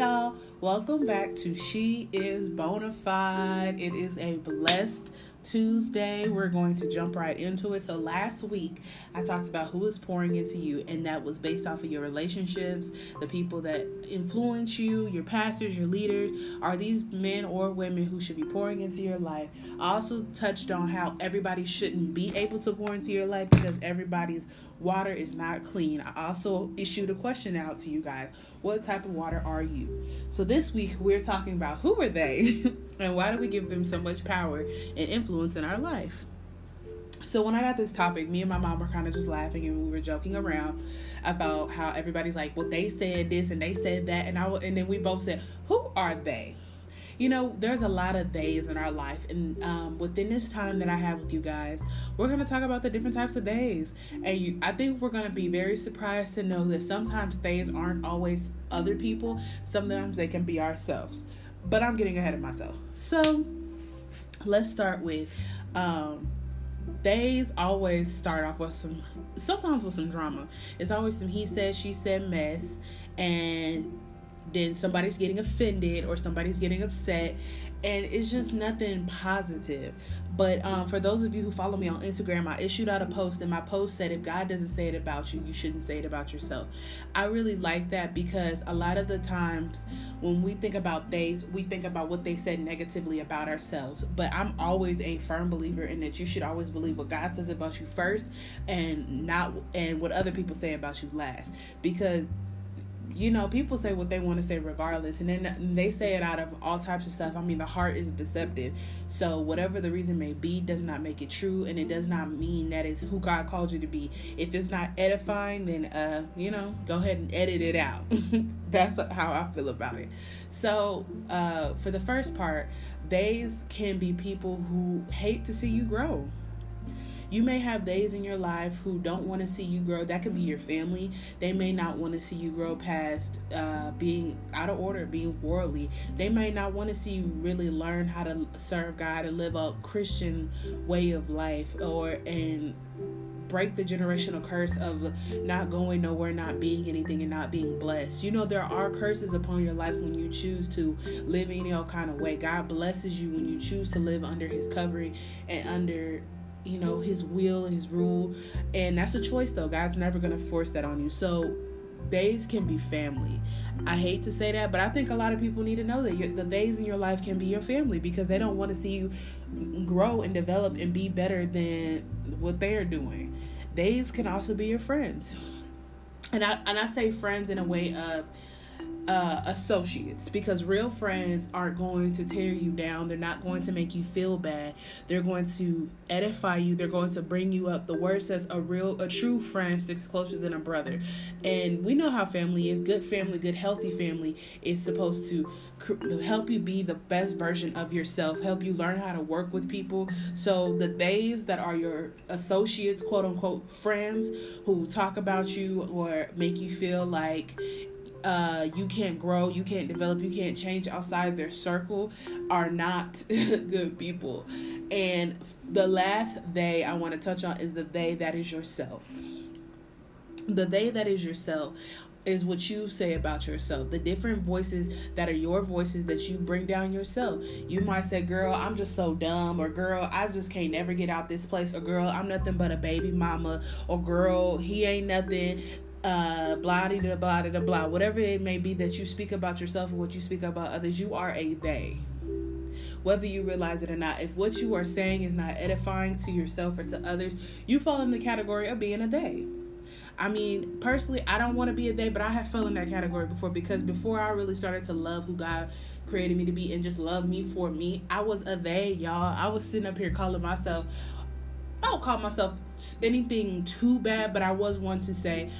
y'all. Welcome back to She is Bonafide. It is a blessed Tuesday. We're going to jump right into it. So, last week I talked about who is pouring into you, and that was based off of your relationships, the people that influence you, your pastors, your leaders. Are these men or women who should be pouring into your life? I also touched on how everybody shouldn't be able to pour into your life because everybody's water is not clean. I also issued a question out to you guys. What type of water are you? So this week we're talking about who are they and why do we give them so much power and influence in our life? So when I got this topic, me and my mom were kind of just laughing and we were joking around about how everybody's like, "Well, they said this and they said that," and I and then we both said, "Who are they?" You know, there's a lot of days in our life, and um, within this time that I have with you guys, we're gonna talk about the different types of days, and you, I think we're gonna be very surprised to know that sometimes days aren't always other people. Sometimes they can be ourselves. But I'm getting ahead of myself. So let's start with. Um, days always start off with some sometimes with some drama it's always some he said she said mess and then somebody's getting offended or somebody's getting upset and it's just nothing positive. But um, for those of you who follow me on instagram i issued out a post and my post said if god doesn't say it about you you shouldn't say it about yourself. I really like that because a lot of the times when we think about days we think about what they said negatively about ourselves. But i'm always a firm believer in that you should always believe what god says about you first and not and what other people say about you last. Because you know, people say what they want to say regardless, and then they say it out of all types of stuff. I mean, the heart is deceptive, so whatever the reason may be, does not make it true, and it does not mean that is who God called you to be. If it's not edifying, then uh, you know, go ahead and edit it out. That's how I feel about it. So, uh, for the first part, days can be people who hate to see you grow you may have days in your life who don't want to see you grow. That could be your family. They may not want to see you grow past uh, being out of order, being worldly. They may not want to see you really learn how to serve God and live a Christian way of life or and break the generational curse of not going nowhere, not being anything, and not being blessed. You know, there are curses upon your life when you choose to live any old kind of way. God blesses you when you choose to live under His covering and under you know his will and his rule. And that's a choice though. God's never going to force that on you. So days can be family. I hate to say that but i think a lot of people need to know that the days in your life can be your family because they don't want to see you grow and develop and be better than what they're doing. Days can also be your friends. And i and i say friends in a way of uh, associates because real friends aren't going to tear you down. They're not going to make you feel bad. They're going to edify you. They're going to bring you up. The word says a real, a true friend sticks closer than a brother. And we know how family is. Good family, good healthy family is supposed to help you be the best version of yourself, help you learn how to work with people. So the days that are your associates, quote unquote, friends who talk about you or make you feel like uh, you can't grow, you can't develop, you can't change outside their circle are not good people. And the last they I want to touch on is the they that is yourself. The they that is yourself is what you say about yourself. The different voices that are your voices that you bring down yourself. You might say, Girl, I'm just so dumb, or Girl, I just can't never get out this place, or Girl, I'm nothing but a baby mama, or Girl, he ain't nothing uh blah da blah da blah. Whatever it may be that you speak about yourself or what you speak about others you are a they. Whether you realize it or not if what you are saying is not edifying to yourself or to others you fall in the category of being a they. I mean, personally, I don't want to be a they, but I have fell in that category before because before I really started to love who God created me to be and just love me for me, I was a they, y'all. I was sitting up here calling myself, I don't call myself anything too bad, but I was one to say,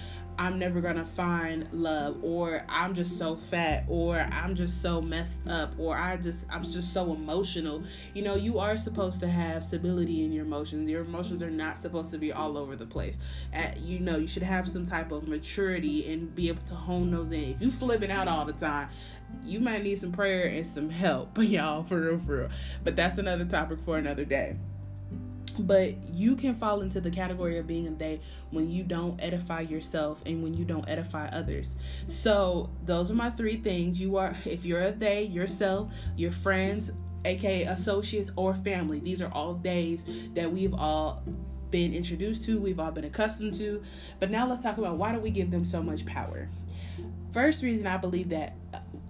I'm never gonna find love, or I'm just so fat, or I'm just so messed up, or I just I'm just so emotional. You know, you are supposed to have stability in your emotions. Your emotions are not supposed to be all over the place. At, you know, you should have some type of maturity and be able to hone those in. If you flipping out all the time, you might need some prayer and some help, y'all, for real, for real. But that's another topic for another day but you can fall into the category of being a they when you don't edify yourself and when you don't edify others. So those are my three things. You are if you're a they yourself your friends aka associates or family. These are all days that we've all been introduced to we've all been accustomed to. But now let's talk about why do we give them so much power? First reason i believe that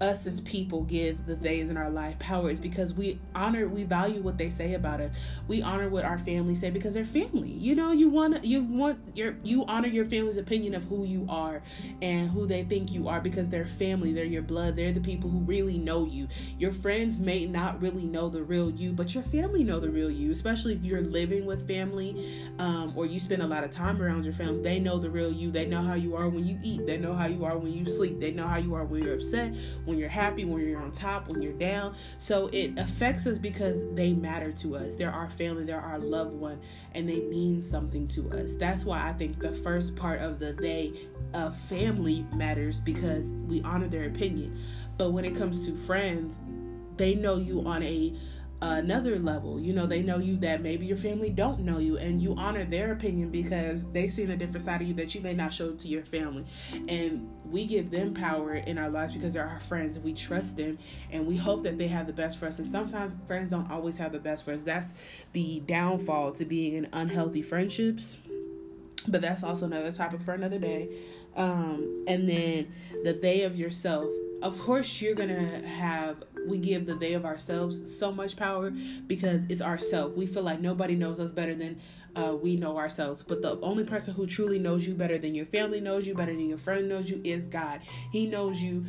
us as people give the days in our life power is because we honor we value what they say about us. We honor what our family say because they're family. You know you want you want your you honor your family's opinion of who you are and who they think you are because they're family. They're your blood. They're the people who really know you. Your friends may not really know the real you but your family know the real you especially if you're living with family um, or you spend a lot of time around your family they know the real you. They know how you are when you eat. They know how you are when you sleep. They know how you are when you're upset when you're happy, when you're on top, when you're down. So it affects us because they matter to us. They're our family, they're our loved one, and they mean something to us. That's why I think the first part of the they of family matters because we honor their opinion. But when it comes to friends, they know you on a another level. You know, they know you that maybe your family don't know you and you honor their opinion because they've seen a different side of you that you may not show to your family. And we give them power in our lives because they're our friends and we trust them and we hope that they have the best for us. And sometimes friends don't always have the best for us. That's the downfall to being in unhealthy friendships. But that's also another topic for another day. Um, and then the they of yourself. Of course, you're gonna have we give the they of ourselves so much power because it's ourself. We feel like nobody knows us better than uh, we know ourselves. But the only person who truly knows you better than your family knows you, better than your friend knows you, is God. He knows you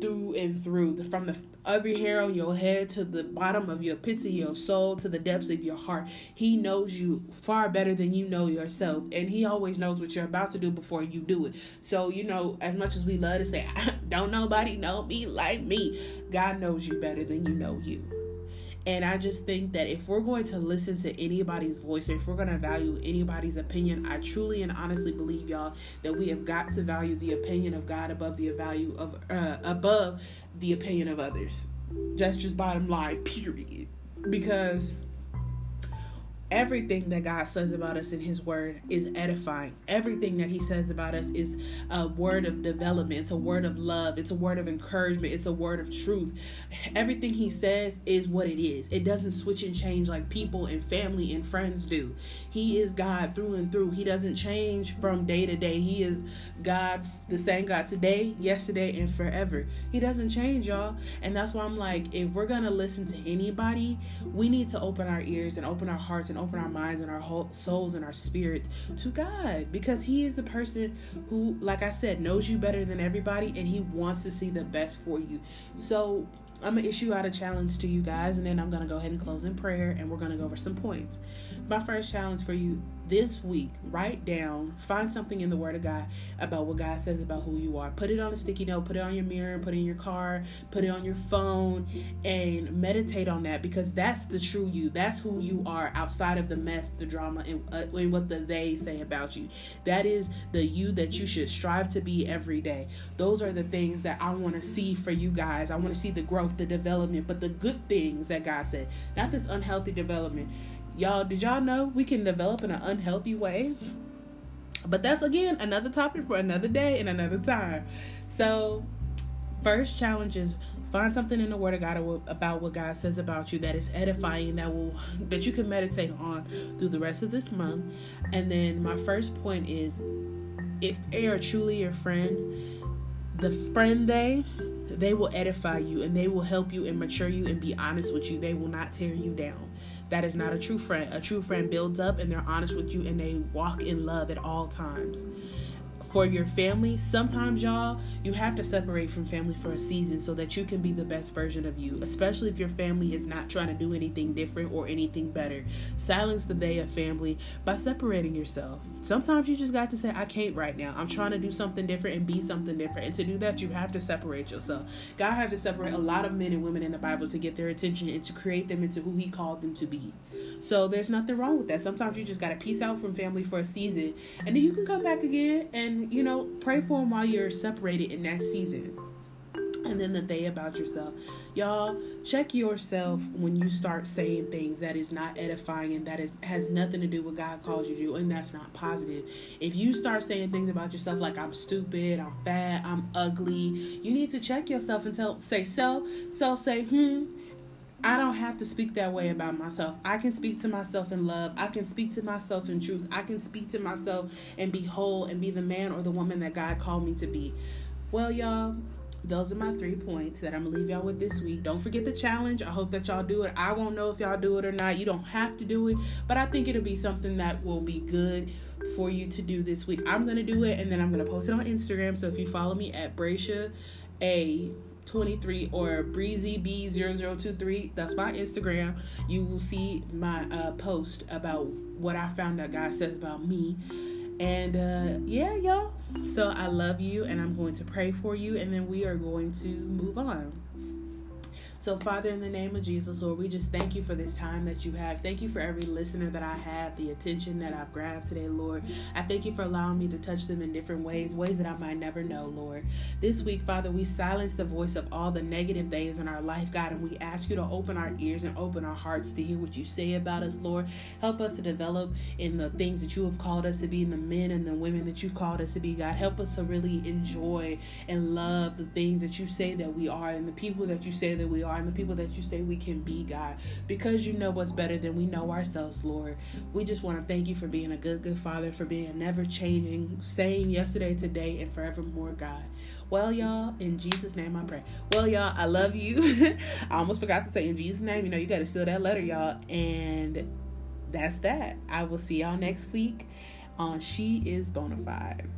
through and through, from the every hair on your head to the bottom of your pits of your soul to the depths of your heart. He knows you far better than you know yourself, and He always knows what you're about to do before you do it. So you know, as much as we love to say, "Don't nobody know me like me," God knows you better than you know you. And I just think that if we're going to listen to anybody's voice or if we're going to value anybody's opinion, I truly and honestly believe y'all that we have got to value the opinion of God above the value of uh, above the opinion of others. That's just bottom line, period. Because everything that God says about us in His Word is edifying. Everything that He says about us is a word of development, it's a word of love, it's a word of encouragement, it's a word of truth. Everything He says is what it is. It doesn't switch and change like people and family and friends do. He is God through and through. He doesn't change from day to day. He is God, the same God today, yesterday, and forever. He doesn't change, y'all. And that's why I'm like, if we're gonna listen to anybody, we need to open our ears and open our hearts and open our mm. minds and our whole souls and our spirits to God because He is the person who, like I said, knows you better than everybody and He wants to see the best for you. So I'm gonna issue out a challenge to you guys and then I'm gonna go ahead and close in prayer and we're gonna go over some points. My first challenge for you this week, write down, find something in the Word of God about what God says about who you are. Put it on a sticky note, put it on your mirror, put it in your car, put it on your phone, and meditate on that because that's the true you. That's who you are outside of the mess, the drama, and, uh, and what the they say about you. That is the you that you should strive to be every day. Those are the things that I want to see for you guys. I want to see the growth, the development, but the good things that God said, not this unhealthy development. Y'all, did y'all know we can develop in an unhealthy way? But that's again another topic for another day and another time. So, first challenge is find something in the Word of God about what God says about you that is edifying, that will that you can meditate on through the rest of this month. And then my first point is, if they are truly your friend, the friend they they will edify you and they will help you and mature you and be honest with you. They will not tear you down. That is not a true friend. A true friend builds up and they're honest with you and they walk in love at all times for your family, sometimes mm-hmm. y'all, you have to separate from family for a season so that you can be the best version of you, especially if your family is not trying to do anything different or anything better. Silence the they of family by separating yourself. Sometimes you just got to say, I can't right now. I'm trying to do something different and be something different. And to do that, you have to separate yourself. God had to separate a lot of men and women in the Bible to get their attention and to create them into who He called them to be. So there's nothing wrong with that. Sometimes you just got to peace out from family for a season and then you can come back again and you know, pray for them while you're separated in that season. and then the day about yourself. Y'all, check yourself when you start saying things that is not edifying and that is has nothing to do with God calls you to do, and that's not positive. If you start saying things about yourself like I'm stupid, I'm fat, I'm ugly, you need to check yourself and tell say self, self say, hmm. I don't have to speak that way about myself. I can speak to myself in love. I can speak to myself in truth. I can speak to myself and be whole and be the man or the woman that God called me to be. Well, y'all, those are my three points that I'm gonna leave y'all with this week. Don't forget the challenge. I hope that y'all do it. I won't know if y'all do it or not. You don't have to do it, but I think it'll be something that will be good for you to do this week. I'm gonna do it and then I'm gonna post it on Instagram. So if you follow me at Bracia A 23 or breezy b0023 that's my instagram you will see my uh, post about what i found that god says about me and uh, yeah, y'all. So I love you, and I'm going to pray for you, and then we are going to move on. So, Father, in the name of Jesus, Lord, we just thank you for this time that you have. Thank you for every listener that I have, the attention that I've grabbed today, Lord. I thank you for allowing me to touch them in different ways, ways that I might never know, Lord. This week, Father, we silence the voice of all the negative things in our life, God, and we ask you to open our ears and open our hearts to hear what you say about us, Lord. Help us to develop in the things that you have called us to be, in the men and the women that you've called us to be, God. Help us to really enjoy and love the things that you say that we are and the people that you say that we are and the people that you say we can be, God, because you know what's better than we know ourselves, Lord. We just want to thank you for being a good, good Father, for being never changing, saying yesterday, today, and forevermore, God. Well, y'all, in Jesus' name I pray. Well, y'all, I love you. I almost forgot to say in Jesus' name. You know, you got to seal that letter, y'all. And that's that. I will see y'all next week on She is Bonafide.